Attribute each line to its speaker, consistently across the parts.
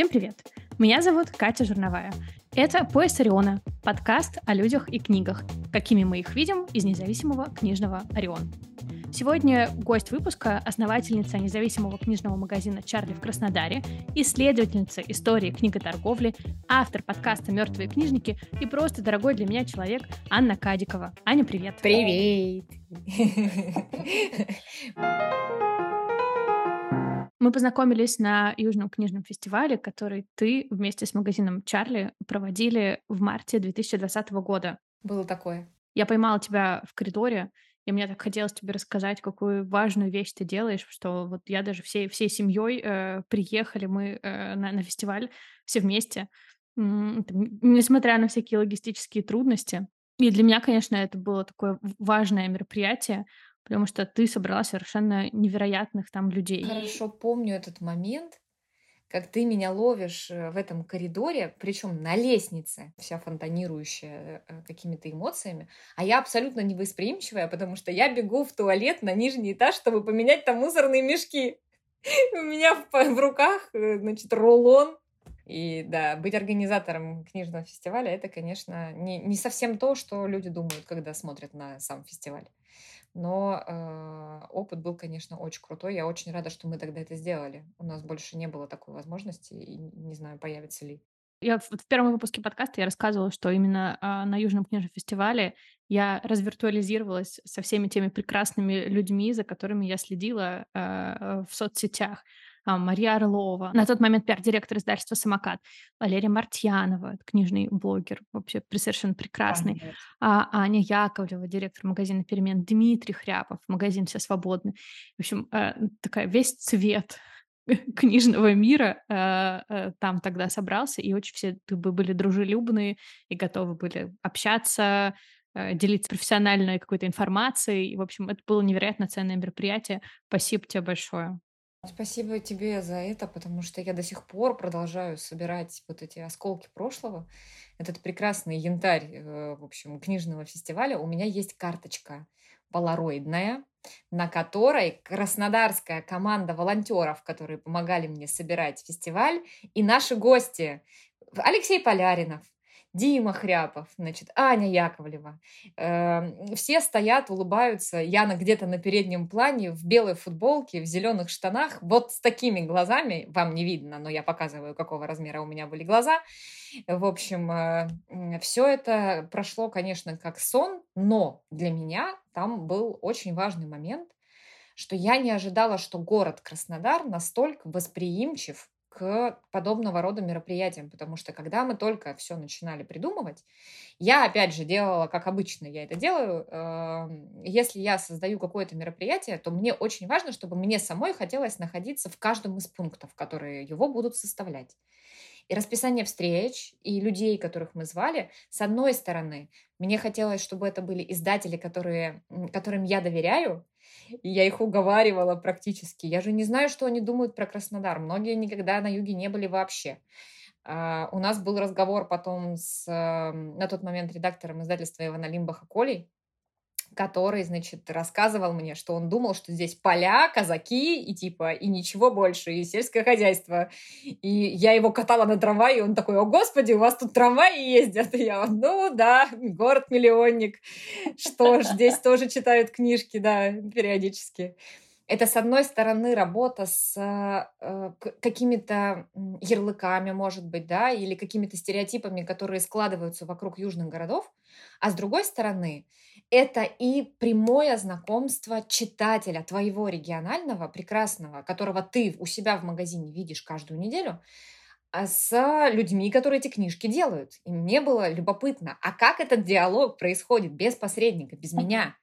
Speaker 1: Всем привет! Меня зовут Катя Журновая. Это «Пояс Ориона» — подкаст о людях и книгах, какими мы их видим из независимого книжного «Орион». Сегодня гость выпуска — основательница независимого книжного магазина «Чарли» в Краснодаре, исследовательница истории книготорговли, автор подкаста «Мертвые книжники» и просто дорогой для меня человек Анна Кадикова. Аня, привет!
Speaker 2: Привет!
Speaker 1: Мы познакомились на Южном книжном фестивале, который ты вместе с магазином Чарли проводили в марте 2020 года.
Speaker 2: Было такое.
Speaker 1: Я поймала тебя в коридоре, и мне так хотелось тебе рассказать, какую важную вещь ты делаешь, что вот я даже всей, всей семьей э, приехали мы э, на, на фестиваль все вместе, м- несмотря на всякие логистические трудности. И для меня, конечно, это было такое важное мероприятие, потому что ты собрала совершенно невероятных там людей.
Speaker 2: Хорошо помню этот момент, как ты меня ловишь э, в этом коридоре, причем на лестнице, вся фонтанирующая э, какими-то эмоциями, а я абсолютно невосприимчивая, потому что я бегу в туалет на нижний этаж, чтобы поменять там мусорные мешки. У меня в, руках, э, значит, рулон. И да, быть организатором книжного фестиваля это, конечно, не, не совсем то, что люди думают, когда смотрят на сам фестиваль. Но э, опыт был, конечно, очень крутой. Я очень рада, что мы тогда это сделали. У нас больше не было такой возможности, и не знаю, появится ли.
Speaker 1: Я в, в первом выпуске подкаста я рассказывала, что именно э, на Южном книжном фестивале я развиртуализировалась со всеми теми прекрасными людьми, за которыми я следила э, в соцсетях. Мария Орлова, на тот момент пиар-директор издательства «Самокат», Валерия Мартьянова, книжный блогер, вообще совершенно прекрасный, а, Аня Яковлева, директор магазина «Перемен», Дмитрий Хряпов, магазин «Все свободны». В общем, э, такая весь цвет книжного мира э, э, там тогда собрался, и очень все были дружелюбные и готовы были общаться, делиться профессиональной какой-то информацией. И, в общем, это было невероятно ценное мероприятие. Спасибо тебе большое.
Speaker 2: Спасибо тебе за это, потому что я до сих пор продолжаю собирать вот эти осколки прошлого. Этот прекрасный янтарь, э, в общем, книжного фестиваля. У меня есть карточка полароидная, на которой краснодарская команда волонтеров, которые помогали мне собирать фестиваль, и наши гости Алексей Поляринов, Дима Хряпов, значит, Аня Яковлева. Э, все стоят, улыбаются. Яна где-то на переднем плане в белой футболке, в зеленых штанах. Вот с такими глазами, вам не видно, но я показываю, какого размера у меня были глаза. В общем, э, все это прошло, конечно, как сон, но для меня там был очень важный момент, что я не ожидала, что город Краснодар настолько восприимчив к подобного рода мероприятиям, потому что когда мы только все начинали придумывать, я опять же делала, как обычно я это делаю, эм, если я создаю какое-то мероприятие, то мне очень важно, чтобы мне самой хотелось находиться в каждом из пунктов, которые его будут составлять. И расписание встреч, и людей, которых мы звали, с одной стороны, мне хотелось, чтобы это были издатели, которые, которым я доверяю, и я их уговаривала практически. Я же не знаю, что они думают про Краснодар. Многие никогда на юге не были вообще. Uh, у нас был разговор потом с uh, на тот момент редактором издательства Ивана Лимбаха Колей, который, значит, рассказывал мне, что он думал, что здесь поля, казаки и типа, и ничего больше, и сельское хозяйство. И я его катала на трамвае, и он такой, о господи, у вас тут трамваи ездят. И я, ну да, город-миллионник. Что ж, здесь тоже читают книжки, да, периодически. Это, с одной стороны, работа с э, какими-то ярлыками, может быть, да, или какими-то стереотипами, которые складываются вокруг южных городов, а с другой стороны, это и прямое знакомство читателя твоего регионального, прекрасного, которого ты у себя в магазине видишь каждую неделю, а, с людьми, которые эти книжки делают. И мне было любопытно, а как этот диалог происходит без посредника, без меня?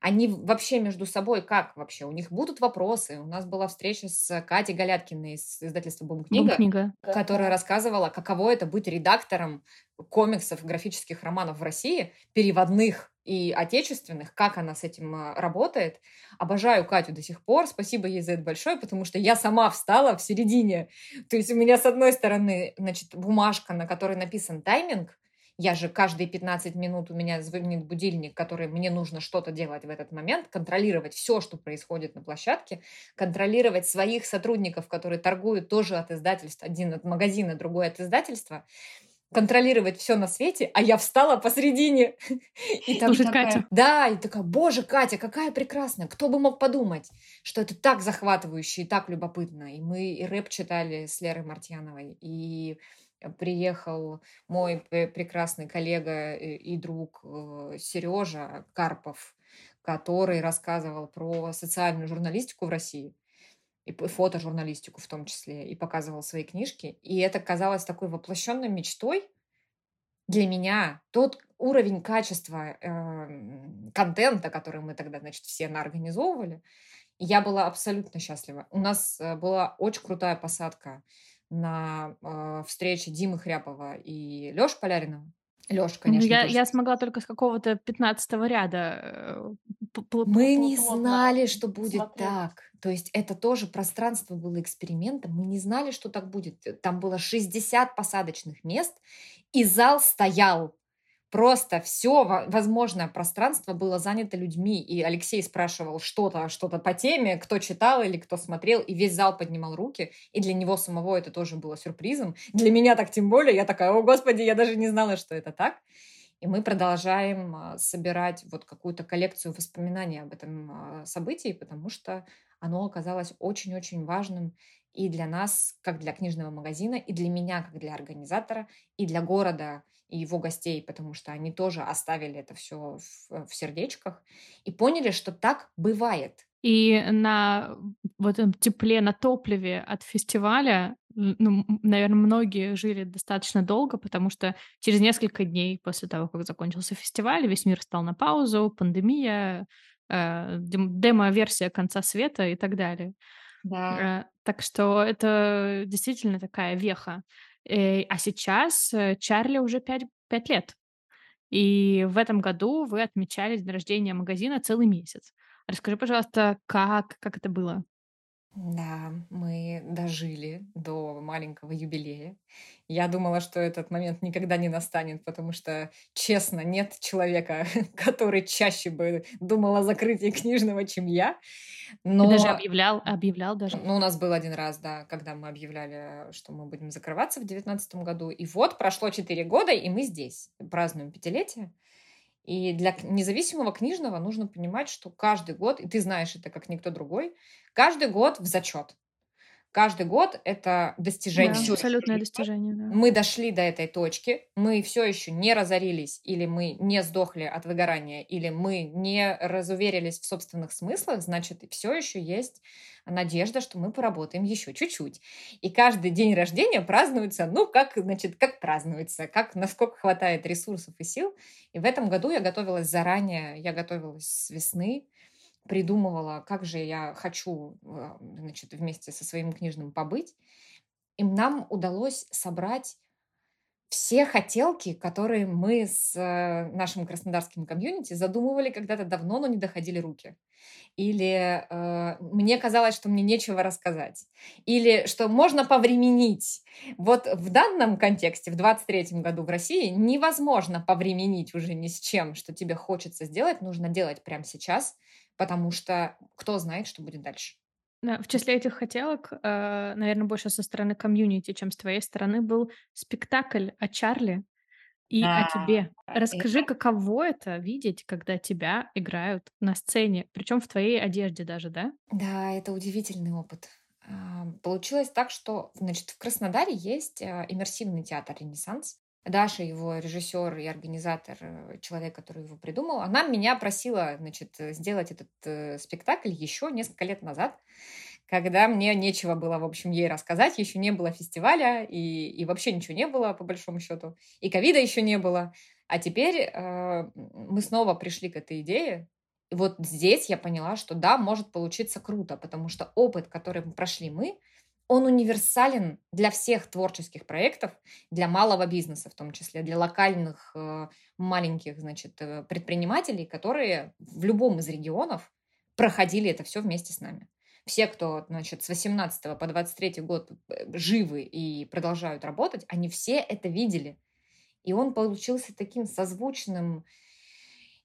Speaker 2: Они вообще между собой как вообще? У них будут вопросы. У нас была встреча с Катей Галяткиной из издательства «Бум-книга»,
Speaker 1: Бум-книга.
Speaker 2: которая рассказывала, каково это быть редактором комиксов, графических романов в России, переводных и отечественных, как она с этим а, работает. Обожаю Катю до сих пор, спасибо ей за это большое, потому что я сама встала в середине. То есть у меня с одной стороны, значит, бумажка, на которой написан тайминг, Я же каждые 15 минут у меня звонит будильник, который мне нужно что-то делать в этот момент, контролировать все, что происходит на площадке, контролировать своих сотрудников, которые торгуют тоже от издательства, один от магазина, другой от издательства контролировать все на свете, а я встала посредине.
Speaker 1: И там Слушать такая, Катю.
Speaker 2: Да, и такая, боже, Катя, какая прекрасная. Кто бы мог подумать, что это так захватывающе и так любопытно. И мы и рэп читали с Лерой Мартьяновой, и приехал мой прекрасный коллега и друг э, Сережа Карпов, который рассказывал про социальную журналистику в России и фотожурналистику в том числе, и показывал свои книжки. И это казалось такой воплощенной мечтой для меня. Тот уровень качества э, контента, который мы тогда, значит, все наорганизовывали, я была абсолютно счастлива. У нас э, была очень крутая посадка на э, встрече Димы Хряпова и Лёши Поляринова. Лёш, ну, конечно.
Speaker 1: Я, я смогла только с какого-то 15 ряда.
Speaker 2: Э, мы не знали, что будет так. То есть это тоже пространство было экспериментом. Мы не знали, что так будет. Там было 60 посадочных мест, и зал стоял. Просто все возможное пространство было занято людьми. И Алексей спрашивал что-то, что-то по теме, кто читал или кто смотрел, и весь зал поднимал руки. И для него самого это тоже было сюрпризом. Для меня так тем более. Я такая, о господи, я даже не знала, что это так. И мы продолжаем а, собирать вот какую-то коллекцию воспоминаний об этом а, событии, потому что оно оказалось очень-очень важным и для нас, как для книжного магазина, и для меня, как для организатора, и для города, и его гостей, потому что они тоже оставили это все в, в сердечках и поняли, что так бывает.
Speaker 1: И на вот этом тепле, на топливе от фестиваля, ну, наверное, многие жили достаточно долго, потому что через несколько дней после того, как закончился фестиваль, весь мир стал на паузу, пандемия, э, демо-версия конца света и так далее.
Speaker 2: Да.
Speaker 1: Э, так что это действительно такая веха. Э, а сейчас э, Чарли уже пять, пять лет. И в этом году вы отмечали день рождения магазина целый месяц. Расскажи, пожалуйста, как, как это было?
Speaker 2: Да, мы дожили до маленького юбилея. Я думала, что этот момент никогда не настанет, потому что, честно, нет человека, который чаще бы думал о закрытии книжного, чем я.
Speaker 1: Но... Ты даже объявлял, объявлял даже?
Speaker 2: Ну, у нас был один раз, да, когда мы объявляли, что мы будем закрываться в 2019 году. И вот прошло 4 года, и мы здесь празднуем пятилетие. И для независимого книжного нужно понимать, что каждый год, и ты знаешь это как никто другой, каждый год в зачет. Каждый год это достижение.
Speaker 1: Да, абсолютное достижение. Да.
Speaker 2: Мы дошли до этой точки, мы все еще не разорились, или мы не сдохли от выгорания, или мы не разуверились в собственных смыслах, значит, все еще есть надежда, что мы поработаем еще чуть-чуть. И каждый день рождения празднуется, ну, как, значит, как празднуется, как, насколько хватает ресурсов и сил. И в этом году я готовилась заранее, я готовилась с весны, придумывала, как же я хочу э, значит, вместе со своим книжным побыть. И нам удалось собрать все хотелки, которые мы с э, нашим краснодарским комьюнити задумывали когда-то давно, но не доходили руки. Или э, мне казалось, что мне нечего рассказать. Или что можно повременить. Вот в данном контексте, в 23 году в России, невозможно повременить уже ни с чем, что тебе хочется сделать, нужно делать прямо сейчас – потому что кто знает, что будет дальше.
Speaker 1: Да, в числе этих хотелок, э, наверное, больше со стороны комьюнити, чем с твоей стороны, был спектакль о Чарли и да, о тебе. Расскажи, каково это видеть, когда тебя играют на сцене, причем в твоей одежде даже, да?
Speaker 2: Да, это удивительный опыт. А, получилось так, что, значит, в Краснодаре есть э, иммерсивный театр «Ренессанс», Даша, его режиссер и организатор, э, человек, который его придумал, она меня просила, значит, сделать этот э, спектакль еще несколько лет назад, когда мне нечего было, в общем, ей рассказать, еще не было фестиваля, и, и вообще ничего не было, по большому счету, и ковида еще не было. А теперь э, мы снова пришли к этой идее, и вот здесь я поняла, что да, может получиться круто, потому что опыт, который прошли мы, он универсален для всех творческих проектов, для малого бизнеса в том числе, для локальных э, маленьких значит, э, предпринимателей, которые в любом из регионов проходили это все вместе с нами. Все, кто значит, с 18 по 23 год э, живы и продолжают работать, они все это видели. И он получился таким созвучным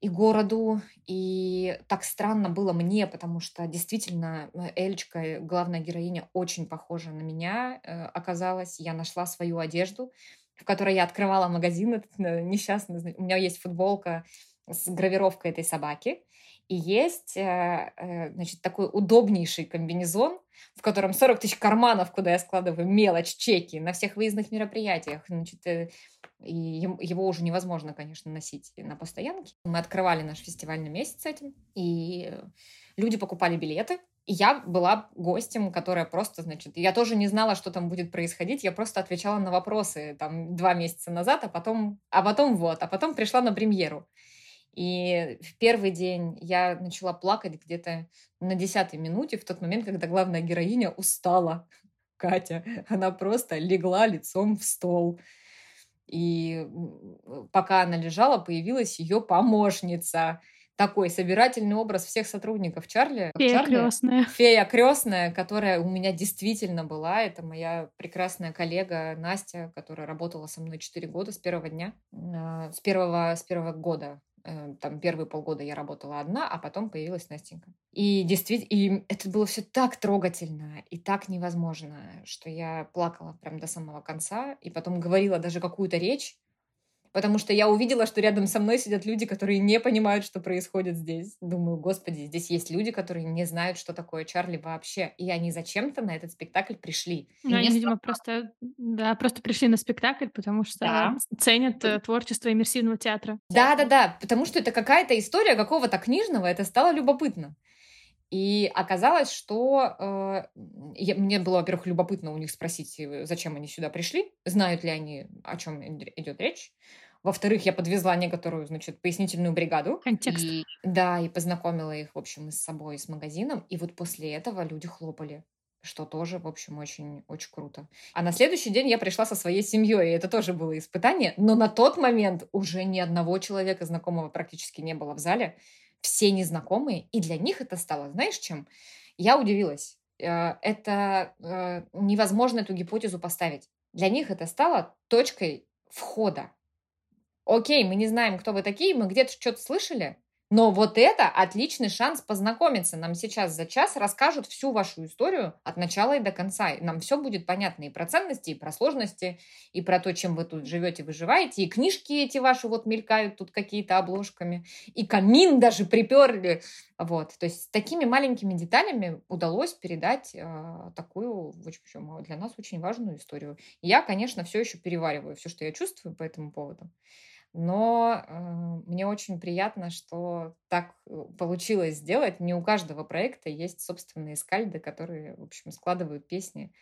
Speaker 2: и городу, и так странно было мне, потому что действительно э, Эльчка, главная героиня, очень похожа на меня э, оказалась. Я нашла свою одежду, в которой я открывала магазин этот э, несчастный. У меня есть футболка с гравировкой этой собаки. И есть, э, э, значит, такой удобнейший комбинезон, в котором 40 тысяч карманов, куда я складываю мелочь, чеки на всех выездных мероприятиях. Значит, э, и его уже невозможно, конечно, носить на постоянке. Мы открывали наш фестивальный месяц этим, и люди покупали билеты. И я была гостем, которая просто, значит, я тоже не знала, что там будет происходить, я просто отвечала на вопросы там два месяца назад, а потом, а потом вот, а потом пришла на премьеру. И в первый день я начала плакать где-то на десятой минуте, в тот момент, когда главная героиня устала. Катя, она просто легла лицом в стол. И пока она лежала, появилась ее помощница. Такой собирательный образ всех сотрудников Чарли.
Speaker 1: Фея
Speaker 2: Чарли,
Speaker 1: крестная.
Speaker 2: Фея крестная, которая у меня действительно была. Это моя прекрасная коллега Настя, которая работала со мной 4 года с первого дня, а, с первого, с первого года там первые полгода я работала одна, а потом появилась Настенька. И действительно, и это было все так трогательно и так невозможно, что я плакала прям до самого конца, и потом говорила даже какую-то речь, потому что я увидела, что рядом со мной сидят люди, которые не понимают, что происходит здесь. Думаю, господи, здесь есть люди, которые не знают, что такое Чарли вообще, и они зачем-то на этот спектакль пришли.
Speaker 1: Ну, они, видимо, просто, да, просто пришли на спектакль, потому что да. ценят э, творчество иммерсивного театра.
Speaker 2: Да-да-да, потому что это какая-то история какого-то книжного, это стало любопытно. И оказалось, что э, я, мне было, во-первых, любопытно у них спросить, э, зачем они сюда пришли, знают ли они, о чем идет речь. Во-вторых, я подвезла некоторую, значит, пояснительную бригаду.
Speaker 1: Контекст.
Speaker 2: И, да, и познакомила их, в общем, с собой, с магазином. И вот после этого люди хлопали что тоже, в общем, очень, очень круто. А на следующий день я пришла со своей семьей, и это тоже было испытание, но на тот момент уже ни одного человека знакомого практически не было в зале, все незнакомые, и для них это стало, знаешь, чем? Я удивилась. Э, это э, невозможно эту гипотезу поставить. Для них это стало точкой входа окей, мы не знаем, кто вы такие, мы где-то что-то слышали, но вот это отличный шанс познакомиться. Нам сейчас за час расскажут всю вашу историю от начала и до конца. Нам все будет понятно и про ценности, и про сложности, и про то, чем вы тут живете, выживаете. И книжки эти ваши вот мелькают тут какие-то обложками. И камин даже приперли. Вот. То есть такими маленькими деталями удалось передать э, такую, в общем, для нас очень важную историю. Я, конечно, все еще перевариваю все, что я чувствую по этому поводу. Но э, мне очень приятно, что так э, получилось сделать. Не у каждого проекта есть собственные скальды, которые, в общем, складывают песни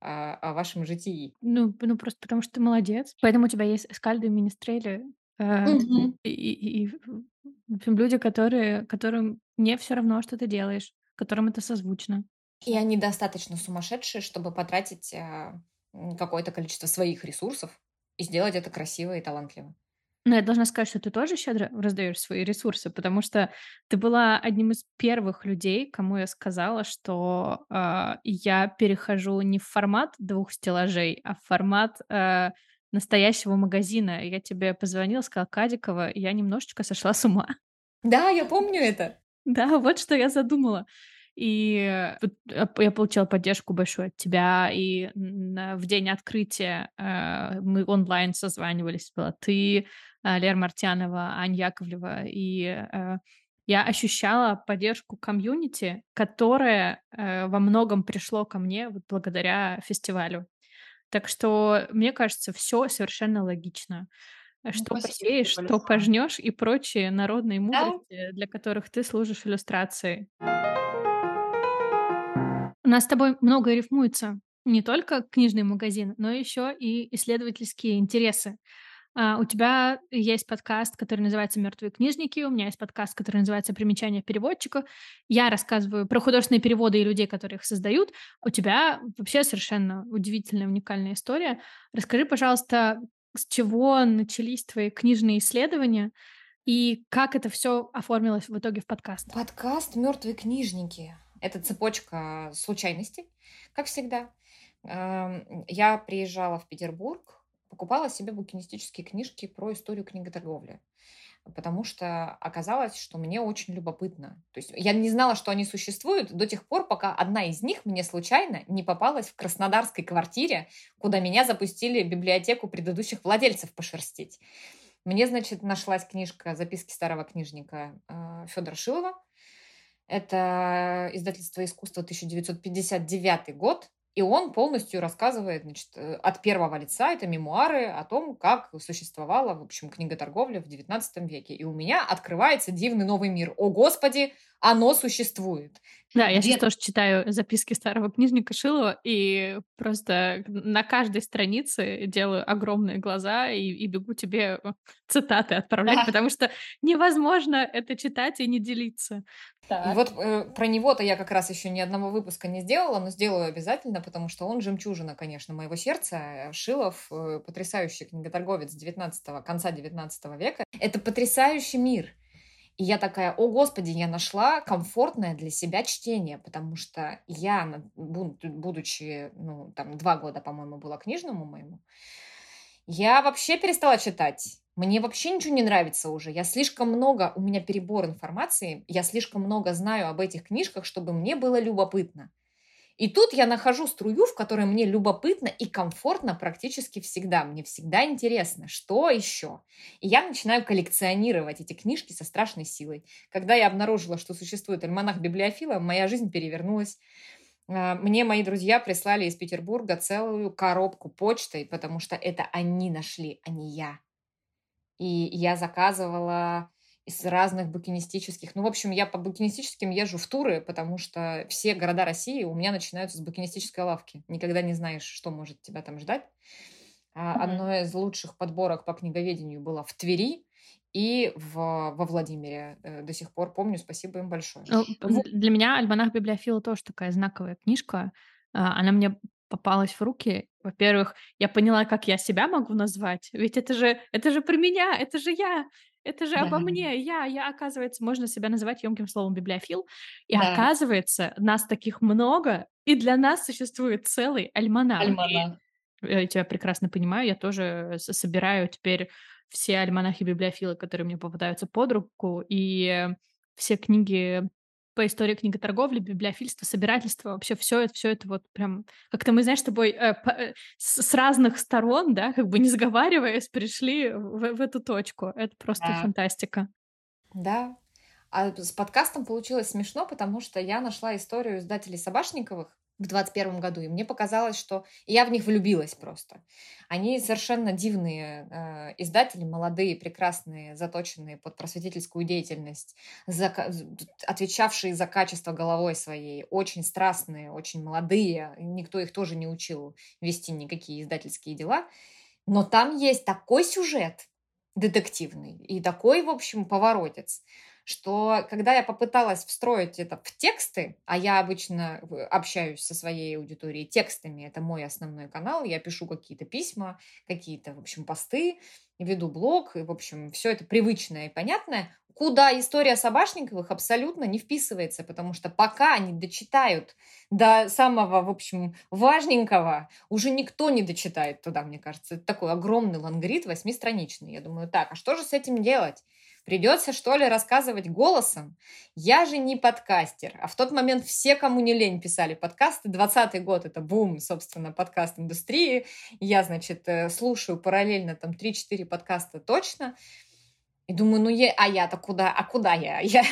Speaker 2: о, о вашем житии.
Speaker 1: Ну, ну, просто потому что ты молодец. Поэтому у тебя есть скальды и министрели. Э, угу. и, и, и, в общем, люди, которые, которым не все равно, что ты делаешь, которым это созвучно.
Speaker 2: И они достаточно сумасшедшие, чтобы потратить э, какое-то количество своих ресурсов и сделать это красиво и талантливо.
Speaker 1: Но я должна сказать, что ты тоже щедро раздаешь свои ресурсы, потому что ты была одним из первых людей, кому я сказала, что э, я перехожу не в формат двух стеллажей, а в формат э, настоящего магазина. Я тебе позвонила, сказала, Кадикова, я немножечко сошла с ума.
Speaker 2: Да, я помню это.
Speaker 1: Да, вот что я задумала. И э, я получила поддержку большую от тебя, и в день открытия э, мы онлайн созванивались, была ты, э, Лера Мартьянова, Аня Яковлева, и я ощущала поддержку комьюнити, которое во многом пришло ко мне вот благодаря фестивалю. Так что, мне кажется, все совершенно логично. Ну, что посеешь, что пожнешь и прочие народные мудрости, да? для которых ты служишь иллюстрацией. У нас с тобой многое рифмуется. Не только книжный магазин, но еще и исследовательские интересы. А, у тебя есть подкаст, который называется «Мертвые книжники», у меня есть подкаст, который называется «Примечания переводчика». Я рассказываю про художественные переводы и людей, которые их создают. У тебя вообще совершенно удивительная, уникальная история. Расскажи, пожалуйста, с чего начались твои книжные исследования и как это все оформилось в итоге в подкаст?
Speaker 2: Подкаст «Мертвые книжники». Это цепочка случайностей, как всегда. Эм, я приезжала в Петербург покупала себе букинистические книжки про историю книготорговли потому что оказалось, что мне очень любопытно. То есть я не знала, что они существуют до тех пор, пока одна из них мне случайно не попалась в краснодарской квартире, куда меня запустили библиотеку предыдущих владельцев пошерстить. Мне, значит, нашлась книжка «Записки старого книжника» э, Федора Шилова. Это издательство искусства 1959 год. И он полностью рассказывает значит, э, от первого лица, это мемуары о том, как существовала, в общем, книготорговля в XIX веке. И у меня открывается дивный новый мир. О, Господи, оно существует.
Speaker 1: Да, я сейчас тоже читаю записки старого книжника Шилова, и просто на каждой странице делаю огромные глаза и, и бегу тебе э, цитаты отправлять, да. потому что невозможно это читать и не делиться.
Speaker 2: Так. И вот э, про него-то я как раз еще ни одного выпуска не сделала, но сделаю обязательно, потому что он жемчужина, конечно, моего сердца. Шилов э, потрясающий книготорговец 19 конца 19 века. Это потрясающий мир. И я такая, о господи, я нашла комфортное для себя чтение, потому что я, будучи, ну, там, два года, по-моему, была книжному моему, я вообще перестала читать. Мне вообще ничего не нравится уже. Я слишком много, у меня перебор информации, я слишком много знаю об этих книжках, чтобы мне было любопытно. И тут я нахожу струю, в которой мне любопытно и комфортно практически всегда. Мне всегда интересно, что еще. И я начинаю коллекционировать эти книжки со страшной силой. Когда я обнаружила, что существует альманах библиофила, моя жизнь перевернулась. А, мне мои друзья прислали из Петербурга целую коробку почтой, потому что это они нашли, а не я. И я заказывала из разных букинистических. Ну, в общем, я по букинистическим езжу в туры, потому что все города России у меня начинаются с букинистической лавки. Никогда не знаешь, что может тебя там ждать. Mm-hmm. Одно из лучших подборок по книговедению было в Твери и в, во Владимире. Э, до сих пор помню, спасибо им большое. Ну,
Speaker 1: для меня «Альманах библиофила» тоже такая знаковая книжка. А, она мне попалась в руки. Во-первых, я поняла, как я себя могу назвать. Ведь это же, это же про меня, это же я. Это же да. обо мне, я, я, оказывается, можно себя называть емким словом библиофил. И да. оказывается, нас таких много, и для нас существует целый альманах. Альманах. Я тебя прекрасно понимаю, я тоже собираю теперь все альманахи библиофилы, которые мне попадаются под руку, и все книги по истории книготорговли, библиофильства, собирательства, вообще все это, все это вот прям как-то мы, знаешь, с тобой э, по, э, с, разных сторон, да, как бы не сговариваясь, пришли в, в эту точку. Это просто да. фантастика.
Speaker 2: Да. А с подкастом получилось смешно, потому что я нашла историю издателей Собашниковых, в 21 году, и мне показалось, что я в них влюбилась просто. Они совершенно дивные э, издатели, молодые, прекрасные, заточенные под просветительскую деятельность, за, отвечавшие за качество головой своей, очень страстные, очень молодые, никто их тоже не учил вести никакие издательские дела, но там есть такой сюжет детективный и такой, в общем, поворотец, что когда я попыталась встроить это в тексты, а я обычно общаюсь со своей аудиторией текстами, это мой основной канал, я пишу какие-то письма, какие-то, в общем, посты, веду блог, и, в общем, все это привычное и понятное, куда история Собашниковых абсолютно не вписывается, потому что пока они дочитают до самого, в общем, важненького, уже никто не дочитает туда, мне кажется. Это такой огромный лангрид восьмистраничный. Я думаю, так, а что же с этим делать? Придется, что ли, рассказывать голосом? Я же не подкастер. А в тот момент все, кому не лень, писали подкасты. 20-й год — это бум, собственно, подкаст-индустрии. Я, значит, э, слушаю параллельно там 3-4 подкаста точно. И думаю, ну я, а я-то куда, а куда я? я?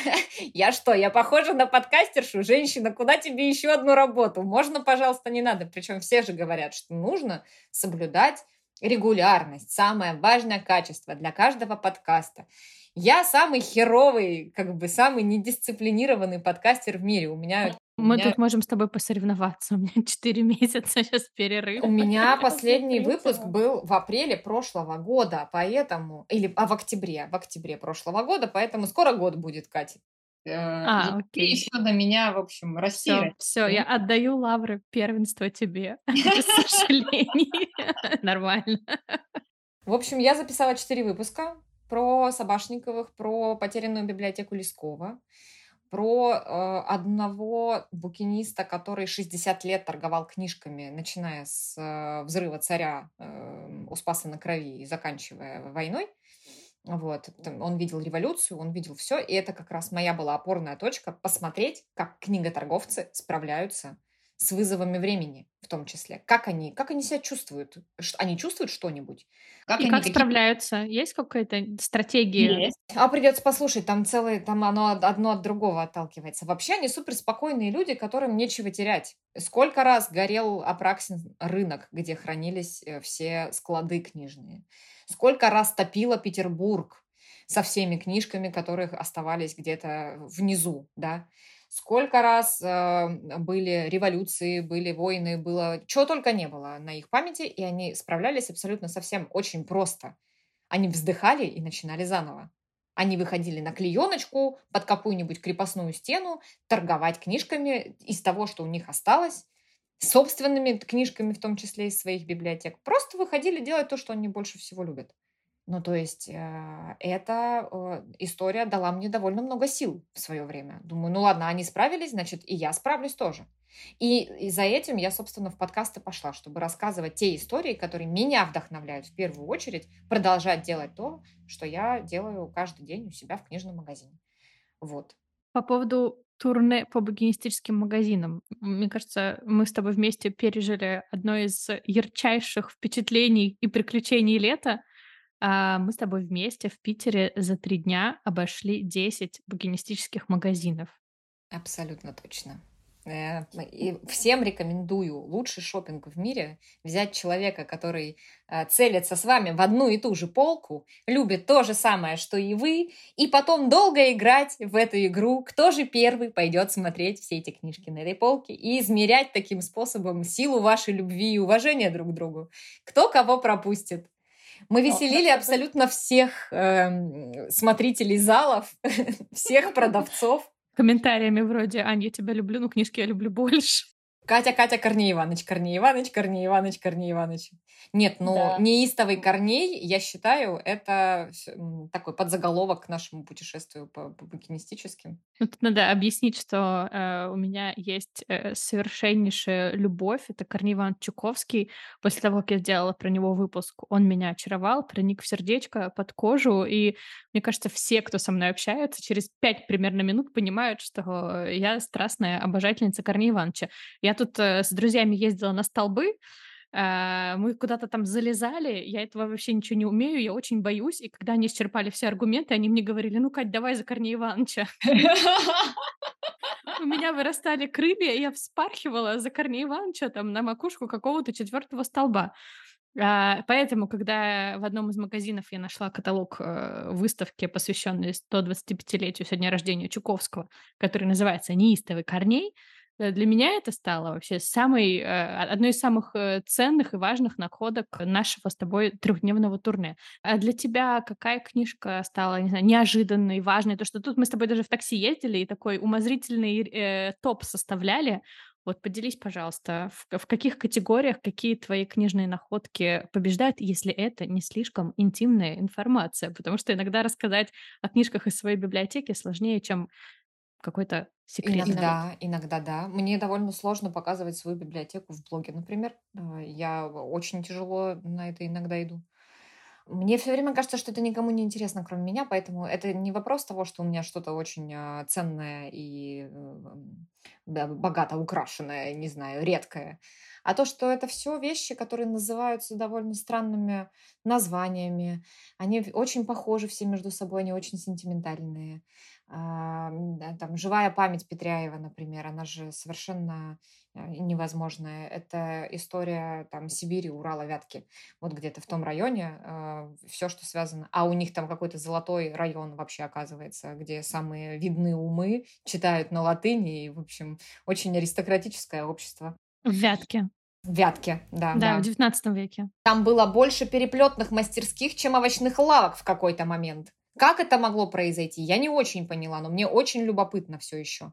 Speaker 2: Я что, я похожа на подкастершу? Женщина, куда тебе еще одну работу? Можно, пожалуйста, не надо. Причем все же говорят, что нужно соблюдать регулярность, самое важное качество для каждого подкаста. Я самый херовый, как бы самый недисциплинированный подкастер в мире. У меня
Speaker 1: мы
Speaker 2: меня...
Speaker 1: тут можем с тобой посоревноваться. У меня 4 месяца сейчас перерыв.
Speaker 2: У меня последний выпуск был в апреле прошлого года, поэтому... Или а в октябре, в октябре прошлого года, поэтому скоро год будет, Катя.
Speaker 1: Э, а, окей.
Speaker 2: Еще до меня, в общем, расти.
Speaker 1: Все, я отдаю лавры первенства тебе, без сожалений. Нормально.
Speaker 2: В общем, я записала 4 выпуска про Собашниковых, про потерянную библиотеку Лескова. про э, одного букиниста, который 60 лет торговал книжками, начиная с э, взрыва царя э, у Спаса на крови и заканчивая войной. Вот, он видел революцию, он видел все, и это как раз моя была опорная точка посмотреть, как книготорговцы справляются с вызовами времени в том числе. Как они, как они себя чувствуют? Они чувствуют что-нибудь?
Speaker 1: Как и они, как справляются? Есть какая-то стратегия?
Speaker 2: Есть. А придется послушать, там целое, там оно одно от другого отталкивается. Вообще они суперспокойные люди, которым нечего терять. Сколько раз горел Апраксин рынок, где хранились э, все склады книжные? Сколько раз топило Петербург со всеми книжками, которых оставались где-то внизу, да? Сколько раз э, были революции, были войны, было чего только не было на их памяти, и они справлялись абсолютно совсем очень просто. Они вздыхали и начинали заново. Они выходили на клееночку под какую-нибудь крепостную стену, торговать книжками из того, что у них осталось, собственными книжками, в том числе из своих библиотек. Просто выходили делать то, что они больше всего любят. Ну, то есть э, эта история дала мне довольно много сил в свое время. Думаю, ну ладно, они справились, значит, и я справлюсь тоже. И, и за этим я, собственно, в подкасты пошла, чтобы рассказывать те истории, которые меня вдохновляют в первую очередь, продолжать делать то, что я делаю каждый день у себя в книжном магазине. Вот.
Speaker 1: По поводу турне по букинистическим магазинам. Мне кажется, мы с тобой вместе пережили одно из ярчайших впечатлений и приключений лета. А, мы с тобой вместе в Питере за три дня обошли 10 букинистических магазинов.
Speaker 2: Абсолютно точно. Э, и всем рекомендую лучший шопинг в мире взять человека, который э, целится с вами в одну и ту же полку, любит то же самое, что и вы, и потом долго играть в эту игру, кто же первый пойдет смотреть все эти книжки на этой полке и измерять таким способом силу вашей любви и уважения друг к другу. Кто кого пропустит. Мы веселили абсолютно всех э, смотрителей залов, всех продавцов.
Speaker 1: Комментариями вроде «Ань, я тебя люблю, но книжки я люблю больше».
Speaker 2: Катя, Катя, Корней Иванович, Корней Иванович, Корней Иванович, Корней Иванович. Нет, ну, да. неистовый Корней, я считаю, это такой подзаголовок к нашему путешествию по, по букинистическим.
Speaker 1: Ну, тут надо объяснить, что э, у меня есть э, совершеннейшая любовь. Это Корней Иванович Чуковский. После того, как я сделала про него выпуск, он меня очаровал, проник в сердечко, под кожу. И мне кажется, все, кто со мной общается, через пять примерно минут понимают, что я страстная обожательница Корнея Ивановича. Я тут э, с друзьями ездила на столбы, э, мы куда-то там залезали, я этого вообще ничего не умею, я очень боюсь, и когда они исчерпали все аргументы, они мне говорили, ну, Кать, давай за Корнея Ивановича. У меня вырастали крылья, и я вспархивала за Корнея Ивановича там на макушку какого-то четвертого столба. А, поэтому, когда в одном из магазинов я нашла каталог э, выставки, посвященный 125-летию со дня рождения Чуковского, который называется «Неистовый Корней», для меня это стало вообще самой, э, одной из самых э, ценных и важных находок нашего с тобой трехдневного турне. А для тебя какая книжка стала, не знаю, неожиданной, важной? То, что тут мы с тобой даже в такси ездили и такой умозрительный э, топ составляли. Вот поделись, пожалуйста, в, в каких категориях какие твои книжные находки побеждают, если это не слишком интимная информация? Потому что иногда рассказать о книжках из своей библиотеки сложнее, чем какой-то секрет.
Speaker 2: Иногда, иногда да. Мне довольно сложно показывать свою библиотеку в блоге, например. А, я очень тяжело на это иногда иду. Мне все время кажется, что это никому не интересно, кроме меня, поэтому это не вопрос того, что у меня что-то очень а, ценное и да, богато украшенное, не знаю, редкое, а то, что это все вещи, которые называются довольно странными названиями. Они очень похожи все между собой, они очень сентиментальные. А, там живая память Петряева, например, она же совершенно а, невозможная. Это история там Сибири, Урала, Вятки, вот где-то в том районе а, все, что связано. А у них там какой-то золотой район вообще оказывается, где самые видные умы читают на латыни и, в общем, очень аристократическое общество.
Speaker 1: В Вятке.
Speaker 2: В Вятке, да.
Speaker 1: Да, да. в XIX веке.
Speaker 2: Там было больше переплетных мастерских, чем овощных лавок в какой-то момент. Как это могло произойти, я не очень поняла, но мне очень любопытно все еще.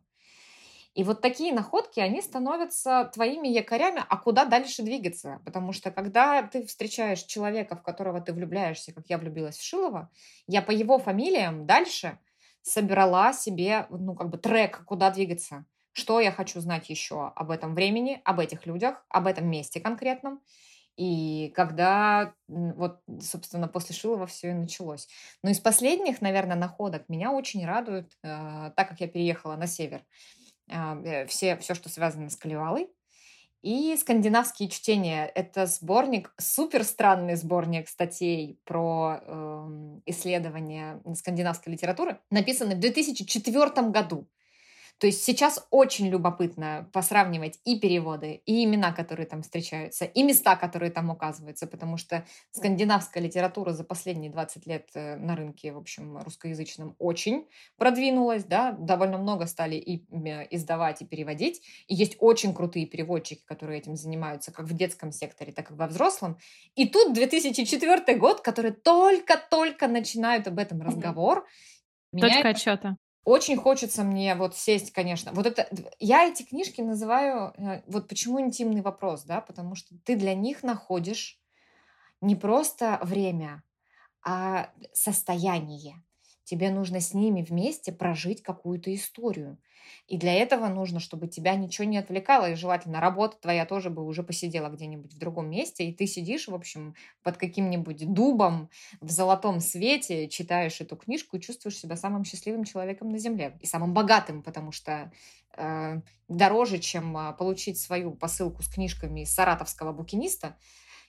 Speaker 2: И вот такие находки, они становятся твоими якорями, а куда дальше двигаться? Потому что когда ты встречаешь человека, в которого ты влюбляешься, как я влюбилась в Шилова, я по его фамилиям дальше собрала себе, ну, как бы трек, куда двигаться. Что я хочу знать еще об этом времени, об этих людях, об этом месте конкретном. И когда, вот, собственно, после Шилова все и началось. Но из последних, наверное, находок меня очень радует, э, так как я переехала на север, а, э, все, все, что связано с Калевалой. И «Скандинавские чтения» — это сборник, супер странный сборник статей про э, исследования скандинавской литературы, написанный в 2004 году. То есть сейчас очень любопытно посравнивать и переводы, и имена, которые там встречаются, и места, которые там указываются, потому что скандинавская литература за последние 20 лет э, на рынке, в общем, русскоязычном очень продвинулась, да, довольно много стали и издавать, и переводить, и есть очень крутые переводчики, которые этим занимаются, как в детском секторе, так и во взрослом. И тут 2004 год, который только-только начинают об этом разговор,
Speaker 1: Точка отсчета.
Speaker 2: Очень хочется мне вот сесть, конечно. Вот это я эти книжки называю э, вот почему интимный вопрос, да, потому что ты для них находишь не просто время, а состояние. Тебе нужно с ними вместе прожить какую-то историю. И для этого нужно, чтобы тебя ничего не отвлекало, и желательно работа твоя тоже бы уже посидела где-нибудь в другом месте, и ты сидишь, в общем, под каким-нибудь дубом в золотом свете, читаешь эту книжку и чувствуешь себя самым счастливым человеком на Земле. И самым богатым, потому что э, дороже, чем а, получить свою посылку с книжками из саратовского букиниста,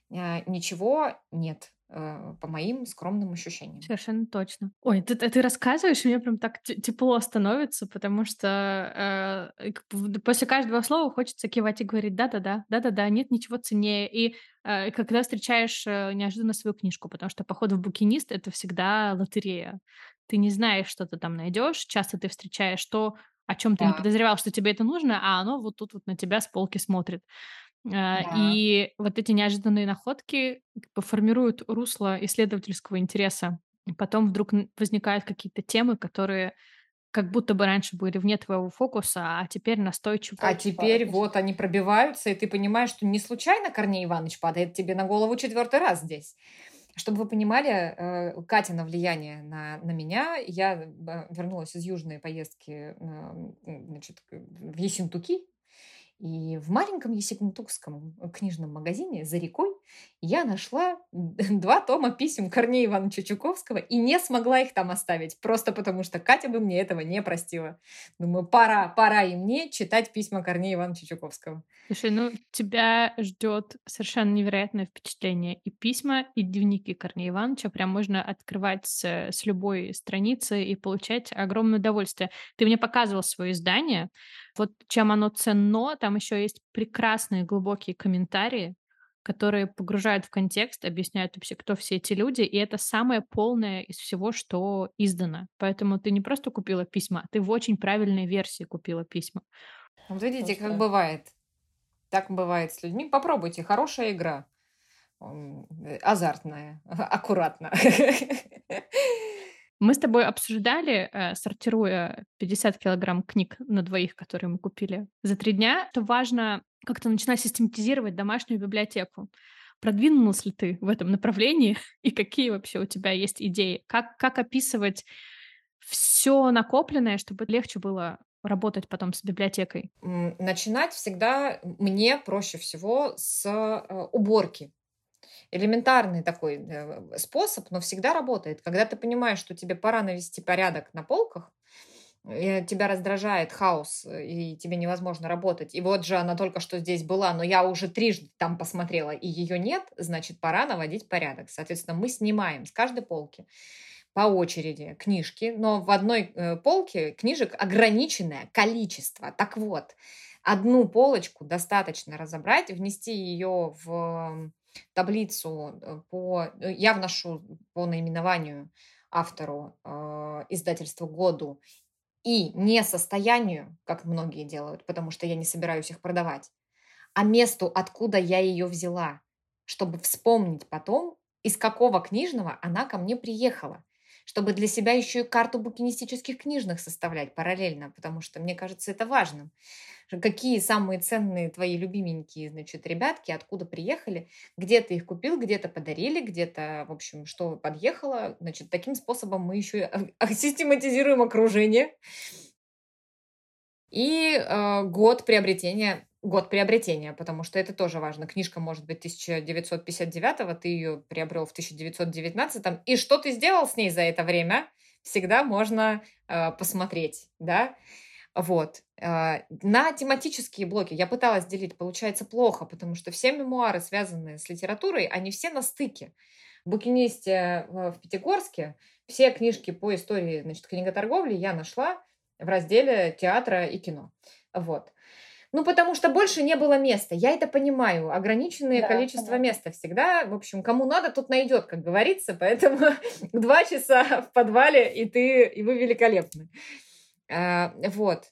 Speaker 2: э, ничего нет по моим скромным ощущениям.
Speaker 1: Совершенно точно. Ой, ты, ты рассказываешь, мне прям так тепло становится, потому что э, после каждого слова хочется кивать и говорить да-да-да, да-да-да, нет ничего ценнее. И э, когда встречаешь э, неожиданно свою книжку, потому что поход в букинист — это всегда лотерея. Ты не знаешь, что ты там найдешь. Часто ты встречаешь то, о чем ты не подозревал, что тебе это нужно, а оно вот тут вот на тебя с полки смотрит. А,
Speaker 2: Да.
Speaker 1: и вот эти неожиданные находки бы формируют русло исследовательского интереса. И потом вдруг возникают какие-то темы, которые как будто бы раньше были вне твоего фокуса, а теперь настойчиво
Speaker 2: А теперь вот они пробиваются, и ты понимаешь, что не случайно Корней Иванович падает тебе на голову четвертый раз здесь. Чтобы вы понимали, э, Катина влияние на, на меня, я э, вернулась из южной поездки значит, в Ессентуки, и в маленьком Ессентукском книжном магазине за рекой я нашла два тома писем Корнея Ивановича Чуковского и не смогла их там оставить, просто потому что Катя бы мне этого не простила. Думаю, пора, пора и мне читать письма Корнея Ивановича Чуковского.
Speaker 1: Слушай, ну тебя ждет совершенно невероятное впечатление. И письма, и дневники Корнея Ивановича прям можно открывать с, с любой страницы и получать огромное удовольствие. Ты мне показывал свое издание. Вот чем оно ценно, там еще есть прекрасные глубокие комментарии, которые погружают в контекст, объясняют вообще, кто все эти люди, и это самое полное из всего, что издано. Поэтому ты не просто купила письма, ты в очень правильной версии купила письма.
Speaker 2: Вот видите, Просто... как бывает. Так бывает с людьми. Попробуйте, хорошая игра. Азартная, аккуратно.
Speaker 1: Мы с тобой обсуждали, э, сортируя 50 килограмм книг на двоих, которые мы купили за три дня, что важно как-то начинать систематизировать домашнюю библиотеку. Продвинулась ли ты в этом направлении и какие вообще у тебя есть идеи? Как, как описывать все накопленное, чтобы легче было работать потом с библиотекой?
Speaker 2: Начинать всегда мне проще всего с э, уборки элементарный такой э, способ, но всегда работает. Когда ты понимаешь, что тебе пора навести порядок на полках, тебя раздражает хаос, и тебе невозможно работать. И вот же она только что здесь была, но я уже трижды там посмотрела, и ее нет, значит, пора наводить порядок. Соответственно, мы снимаем с каждой полки по очереди книжки, но в одной э, полке книжек ограниченное количество. Так вот, одну полочку достаточно разобрать, внести ее в таблицу э, по... Э, я вношу по наименованию автору э, издательства году и не состоянию, как многие делают, потому что я не собираюсь их продавать, а месту, откуда я ее взяла, чтобы вспомнить потом, из какого книжного она ко мне приехала, чтобы для себя еще и карту букинистических книжных составлять параллельно, потому что мне кажется это важным какие самые ценные твои любименькие, значит, ребятки, откуда приехали, где ты их купил, где-то подарили, где-то, в общем, что подъехало. Значит, таким способом мы еще систематизируем окружение. И э, год приобретения год приобретения, потому что это тоже важно. Книжка может быть 1959, ты ее приобрел в 1919, и что ты сделал с ней за это время, всегда можно э, посмотреть, да. Вот. Э, на тематические блоки я пыталась делить, получается плохо, потому что все мемуары, связанные с литературой, они все на стыке. В букинисте в Пятигорске все книжки по истории значит, книготорговли я нашла в разделе театра и кино. Вот. Ну, потому что больше не было места. Я это понимаю. Ограниченное да, количество понятно. места всегда. В общем, кому надо, тут найдет, как говорится. Поэтому два часа в подвале, и ты, и вы великолепны. А, вот.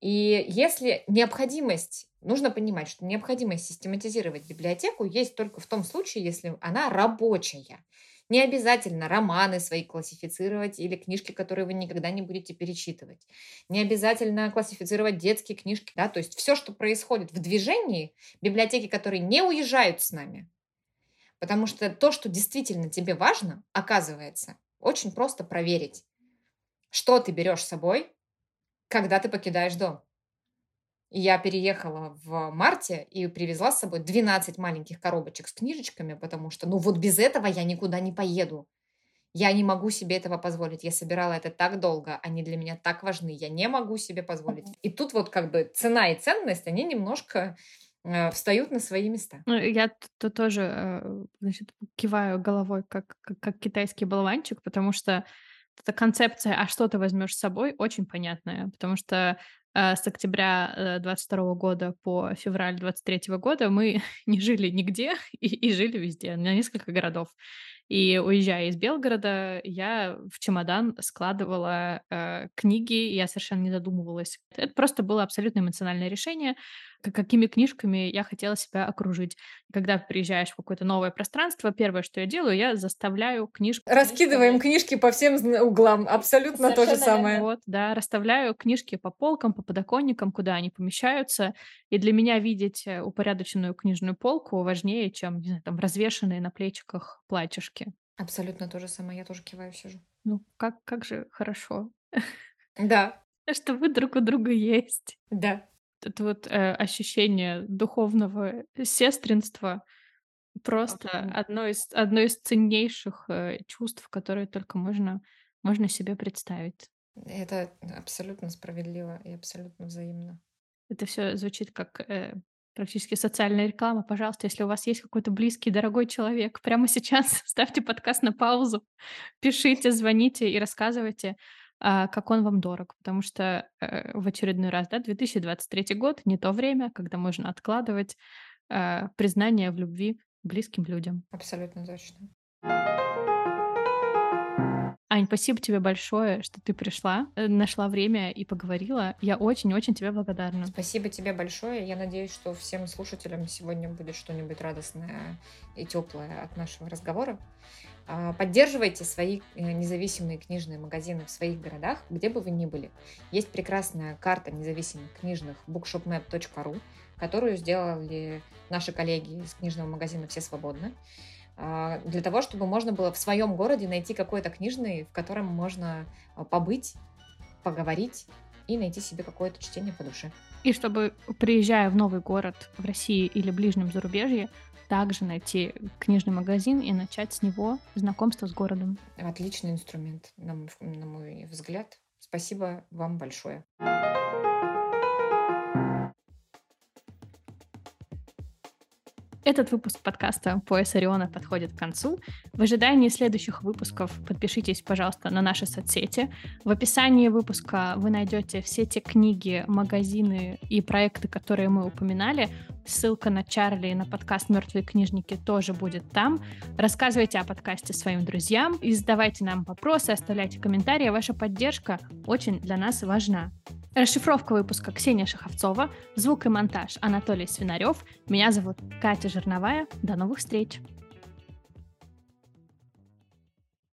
Speaker 2: И если необходимость, нужно понимать, что необходимость систематизировать библиотеку есть только в том случае, если она рабочая. Не обязательно романы свои классифицировать или книжки, которые вы никогда не будете перечитывать. Не обязательно классифицировать детские книжки. Да? То есть все, что происходит в движении, библиотеки, которые не уезжают с нами. Потому что то, что действительно тебе важно, оказывается, очень просто проверить. Что ты берешь с собой, когда ты покидаешь дом. Я переехала в марте и привезла с собой 12 маленьких коробочек с книжечками, потому что, ну вот без этого я никуда не поеду. Я не могу себе этого позволить. Я собирала это так долго, они для меня так важны. Я не могу себе позволить. И тут вот как бы цена и ценность, они немножко э, встают на свои места.
Speaker 1: Ну, я тут тоже, э, значит, киваю головой, как, как, как китайский болванчик, потому что эта концепция «а что ты возьмешь с собой» очень понятная, потому что с октября 22 года по февраль 23 года мы не жили нигде и, и жили везде, на несколько городов. И уезжая из Белгорода, я в чемодан складывала э, книги, я совершенно не задумывалась. Это просто было абсолютно эмоциональное решение, какими книжками я хотела себя окружить. Когда приезжаешь в какое-то новое пространство, первое, что я делаю, я заставляю книжку...
Speaker 2: Раскидываем книжки по всем углам, абсолютно Совершенно то же самое.
Speaker 1: Вот, да, расставляю книжки по полкам, по подоконникам, куда они помещаются. И для меня видеть э, упорядоченную книжную полку важнее, чем, не знаю, там, развешенные на плечиках платьишки.
Speaker 2: Абсолютно то же самое, я тоже киваю, сижу.
Speaker 1: Ну, как, как же хорошо.
Speaker 2: Да.
Speaker 1: Что вы друг у друга есть.
Speaker 2: Да
Speaker 1: это вот э, ощущение духовного сестринства просто Абсолютно. одно из, одно из ценнейших э, чувств, которые только можно, можно себе представить.
Speaker 2: Это абсолютно справедливо и абсолютно взаимно.
Speaker 1: Это все звучит как э, практически социальная реклама. Пожалуйста, если у вас есть какой-то близкий, дорогой человек, прямо сейчас ставьте подкаст на паузу, пишите, звоните и рассказывайте а, как он вам дорог, потому что э, в очередной раз, да, 2023 год не то время, когда можно откладывать э, признание в любви близким людям.
Speaker 2: Абсолютно точно.
Speaker 1: Ань, спасибо тебе большое, что ты пришла, э, нашла время и поговорила. Я очень-очень тебе благодарна.
Speaker 2: Спасибо тебе большое. Я надеюсь, что всем слушателям сегодня будет что-нибудь радостное и теплое от нашего разговора. А, поддерживайте свои э, независимые книжные магазины в своих городах, где бы вы ни были. Есть прекрасная карта независимых книжных bookshopmap.ru, которую сделали наши коллеги из книжного магазина «Все свободны», для того, чтобы можно было в своем городе найти какой-то книжный, в котором можно а, побыть, поговорить и найти себе какое-то чтение по душе.
Speaker 1: И чтобы, приезжая в новый город в России или ближнем зарубежье, также найти книжный магазин и начать с него знакомство с городом.
Speaker 2: Отличный инструмент, на мой, на мой взгляд. Спасибо вам большое.
Speaker 1: Этот выпуск подкаста «Пояс Ориона» подходит к концу. В ожидании следующих выпусков подпишитесь, пожалуйста, на наши соцсети. В описании выпуска вы найдете все те книги, магазины и проекты, которые мы упоминали. Ссылка на Чарли и на подкаст «Мертвые книжники» тоже будет там. Рассказывайте о подкасте своим друзьям и задавайте нам вопросы, оставляйте комментарии. Ваша поддержка очень для нас важна. Расшифровка выпуска Ксения Шаховцова, звук и монтаж Анатолий Свинарев. Меня зовут Катя Жерновая. До новых встреч!